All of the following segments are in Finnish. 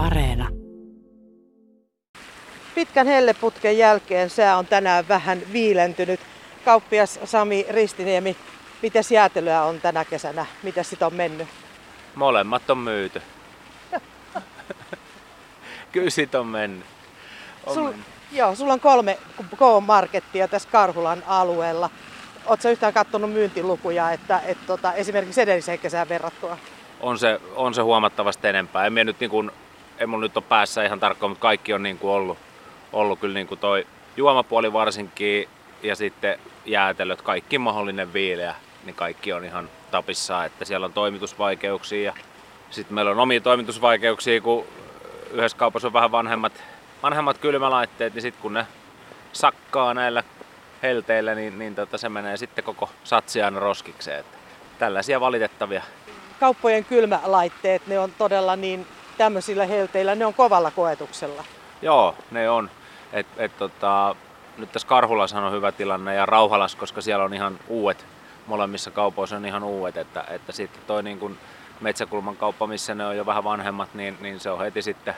Areena. Pitkän helleputken jälkeen sää on tänään vähän viilentynyt. Kauppias Sami Ristiniemi, miten jäätelyä on tänä kesänä? Miten sitä on mennyt? Molemmat on myyty. Kyllä sit on mennyt. On Sul, mennyt. joo, sulla on kolme K-markettia tässä Karhulan alueella. Oletko yhtään katsonut myyntilukuja, että, että tota, esimerkiksi edelliseen kesään verrattuna? On, se, on se huomattavasti enempää. En, nyt niin kuin, en mun nyt ole päässä ihan tarkkaan, mutta kaikki on niin kuin ollut, ollut kyllä niin kuin toi juomapuoli varsinkin ja sitten jäätelöt, kaikki mahdollinen viileä, niin kaikki on ihan tapissa, että siellä on toimitusvaikeuksia ja sitten meillä on omia toimitusvaikeuksia, kun yhdessä kaupassa on vähän vanhemmat, vanhemmat kylmälaitteet, niin sitten kun ne sakkaa näillä helteillä, niin, niin tota, se menee sitten koko satsi aina roskikseen. Että tällaisia valitettavia. Kauppojen kylmälaitteet, ne on todella niin tämmöisillä helteillä, ne on kovalla koetuksella. Joo, ne on. Et, et, tota, nyt tässä Karhulassa on hyvä tilanne ja Rauhalas, koska siellä on ihan uudet, molemmissa kaupoissa on ihan uudet, että, että sitten toi niin kun Metsäkulman kauppa, missä ne on jo vähän vanhemmat, niin, niin se on heti sitten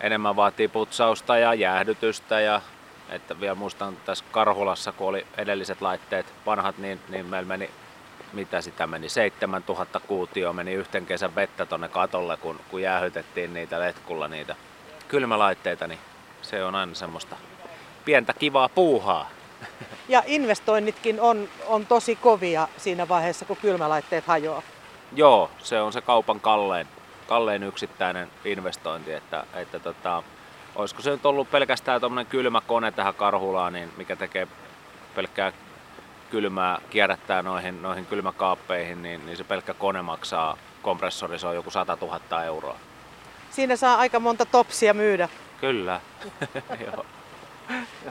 enemmän vaatii putsausta ja jäähdytystä ja että vielä muistan tässä Karhulassa, kun oli edelliset laitteet vanhat, niin, niin meillä meni, mitä sitä meni, 7000 kuutio meni yhten kesän vettä tonne katolle, kun, kun jäähytettiin niitä letkulla niitä kylmälaitteita, niin se on aina semmoista pientä kivaa puuhaa. Ja investoinnitkin on, on tosi kovia siinä vaiheessa, kun kylmälaitteet hajoaa. Joo, se on se kaupan kallein, kallein yksittäinen investointi, että, että tota, olisiko se nyt ollut pelkästään tuommoinen kylmä kone tähän Karhulaan, niin mikä tekee pelkkää kylmää, kierrättää noihin, noihin kylmäkaappeihin, niin, niin se pelkkä kone maksaa, kompressori, se on joku 100 000 euroa. Siinä saa aika monta topsia myydä. Kyllä. Joo.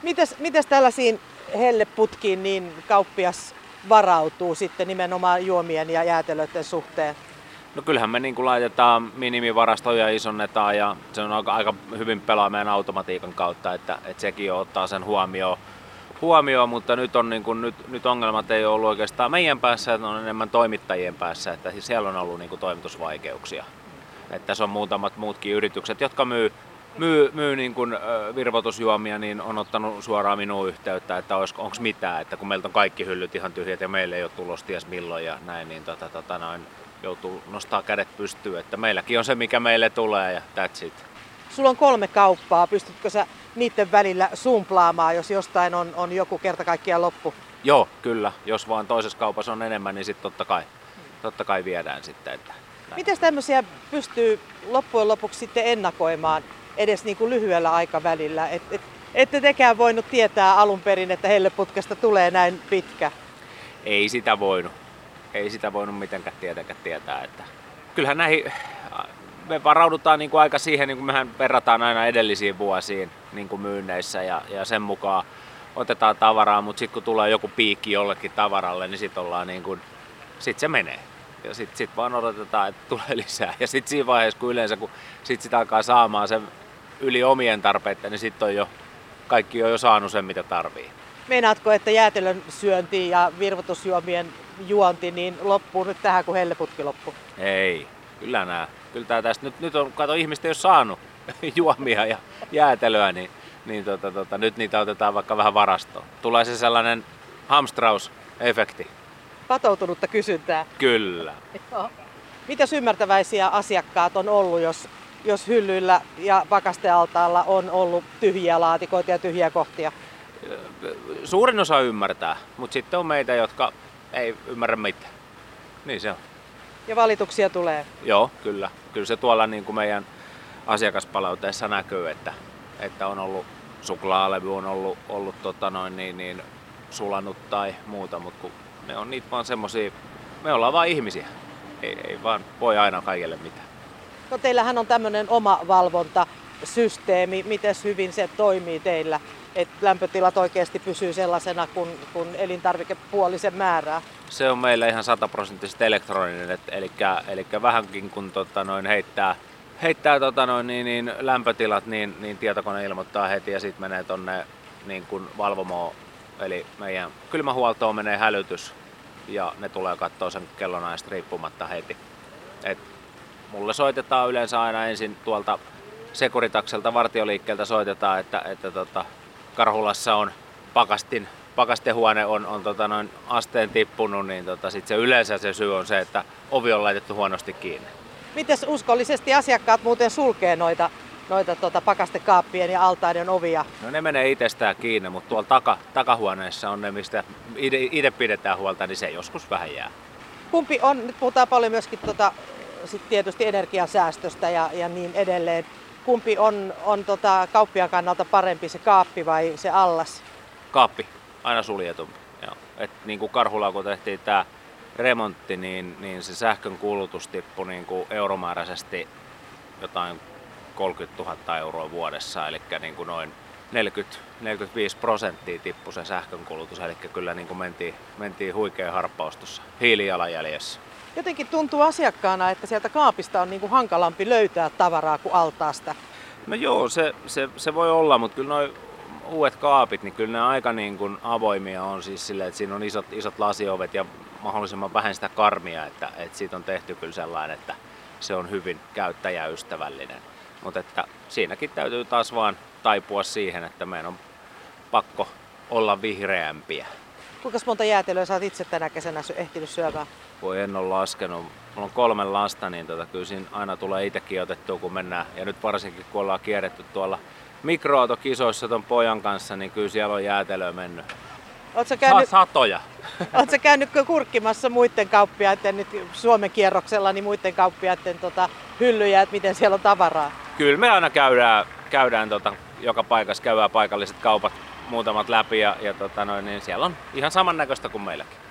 Mites, mites tällaisiin helleputkiin niin kauppias varautuu sitten nimenomaan juomien ja jäätelöiden suhteen? No kyllähän me niin kuin laitetaan minimivarastoja isonnetaan ja se on aika, aika hyvin pelaa meidän automatiikan kautta, että, että sekin jo ottaa sen huomioon. Huomioon mutta nyt, on niin kuin, nyt, nyt ongelmat ei ole ollut oikeastaan meidän päässä, että on enemmän toimittajien päässä, että siellä on ollut niin kuin toimitusvaikeuksia. Että tässä on muutamat muutkin yritykset, jotka myy, myy, myy niin kuin, virvoitusjuomia, niin on ottanut suoraan minuun yhteyttä, että onko mitään, että kun meiltä on kaikki hyllyt ihan tyhjät ja meille ei ole tulossa ties milloin ja näin, niin tota, tota, noin, joutuu nostaa kädet pystyyn, että meilläkin on se, mikä meille tulee ja that's it. Sulla on kolme kauppaa, pystytkö sä niiden välillä sumplaamaan, jos jostain on, on joku kerta kaikkiaan loppu? Joo, kyllä. Jos vaan toisessa kaupassa on enemmän, niin sitten totta kai, totta kai viedään sitten. Että Miten tämmöisiä pystyy loppujen lopuksi sitten ennakoimaan edes niin kuin lyhyellä aikavälillä? Et, et, ette tekään voinut tietää alun perin, että helleputkesta tulee näin pitkä. Ei sitä voinut ei sitä voinut mitenkään tietenkään tietää. Että kyllähän näihin, me varaudutaan niin kuin aika siihen, niin kuin mehän verrataan aina edellisiin vuosiin niin kuin myynneissä ja, ja sen mukaan otetaan tavaraa, mutta sitten kun tulee joku piikki jollekin tavaralle, niin sitten ollaan niin kuin, sit se menee. Ja sitten sit vaan odotetaan, että tulee lisää. Ja sitten siinä vaiheessa, kun yleensä kun sit sitä alkaa saamaan sen yli omien tarpeiden, niin sitten on jo, kaikki on jo saanut sen, mitä tarvii. Meinaatko, että jäätelön syönti ja virvoitusjuomien juonti niin loppuu nyt tähän, kun helleputki loppuu? Ei, kyllä nää. Kyllä tää tästä nyt, nyt on, kato ihmistä ei ole saanut juomia ja jäätelöä, niin, niin tota, tota, nyt niitä otetaan vaikka vähän varastoon. Tulee se sellainen hamstraus-efekti. Patoutunutta kysyntää. Kyllä. Mitäs ymmärtäväisiä asiakkaat on ollut, jos, jos hyllyillä ja pakastealtaalla on ollut tyhjiä laatikoita ja tyhjiä kohtia? Suurin osa ymmärtää, mutta sitten on meitä, jotka ei ymmärrä mitään. Niin se on. Ja valituksia tulee? Joo, kyllä. Kyllä se tuolla niin kuin meidän asiakaspalauteessa näkyy, että, että on ollut suklaalevy on ollut, ollut tota noin, niin, niin, sulanut tai muuta, mutta kun ne on niitä vaan semmosia, me ollaan vaan ihmisiä. Ei, ei vaan voi aina kaikille mitään. No teillähän on tämmöinen oma valvontasysteemi. Miten hyvin se toimii teillä? Että lämpötilat oikeasti pysyy sellaisena, kun, kun elintarvikepuolisen määrää? Se on meillä ihan sataprosenttisesti elektroninen, eli, eli vähänkin kun tota noin heittää, heittää tota noin, niin, niin lämpötilat, niin, niin tietokone ilmoittaa heti ja sitten menee tonne niin kuin valvomoon, eli meidän kylmähuoltoon menee hälytys ja ne tulee katsoa sen kellonajasta riippumatta heti. Et mulle soitetaan yleensä aina ensin tuolta Sekuritakselta vartioliikkeeltä soitetaan, että, että tota, Karhulassa on pakastin, pakastehuone on, on tota noin asteen tippunut, niin tota, sit se yleensä se syy on se, että ovi on laitettu huonosti kiinni. Miten uskollisesti asiakkaat muuten sulkee noita, noita tota pakastekaappien ja altaiden ovia? No ne menee itsestään kiinni, mutta tuolla taka, takahuoneessa on ne, mistä itse pidetään huolta, niin se joskus vähän jää. Kumpi on, nyt puhutaan paljon myöskin tota, sit tietysti energiansäästöstä ja, ja niin edelleen. Kumpi on, on tota, kauppiaan kannalta parempi, se kaappi vai se allas? Kaappi, aina suljetumpi. Joo. Et niin kuin Karhulla kun tehtiin tämä remontti, niin, niin se sähkön kulutus tippui niin kuin euromääräisesti jotain 30 000 euroa vuodessa, eli niin kuin noin 40-45 prosenttia tippui se sähkön kulutus, eli kyllä niin kuin mentiin, mentiin huikea harppaus tuossa hiilijalanjäljessä. Jotenkin tuntuu asiakkaana, että sieltä kaapista on niin kuin hankalampi löytää tavaraa kuin altaasta. No joo, se, se, se voi olla, mutta kyllä noin uudet kaapit, niin kyllä ne aika niin kuin avoimia on siis sille, että siinä on isot, isot lasiovet ja mahdollisimman vähän sitä karmia, että, että siitä on tehty kyllä sellainen, että se on hyvin käyttäjäystävällinen. Mutta että siinäkin täytyy taas vaan taipua siihen, että meidän on pakko olla vihreämpiä. Kuinka monta jäätelöä sä oot itse tänä kesänä ehtinyt syömään? Voi en ole laskenut. Mulla on kolme lasta, niin tota, kyllä siinä aina tulee itsekin otettua, kun mennään. Ja nyt varsinkin, kun ollaan kierretty tuolla mikroautokisoissa ton pojan kanssa, niin kyllä siellä on jäätelöä mennyt. Oletko käynyt, Satoja. Oletko käynyt kurkkimassa muiden kauppiaiden, nyt Suomen kierroksella, niin muiden kauppiaiden tota, hyllyjä, että miten siellä on tavaraa? Kyllä me aina käydään, käydään tota, joka paikassa, käydään paikalliset kaupat muutamat läpi ja, ja tota noin, niin siellä on ihan samannäköistä kuin meilläkin.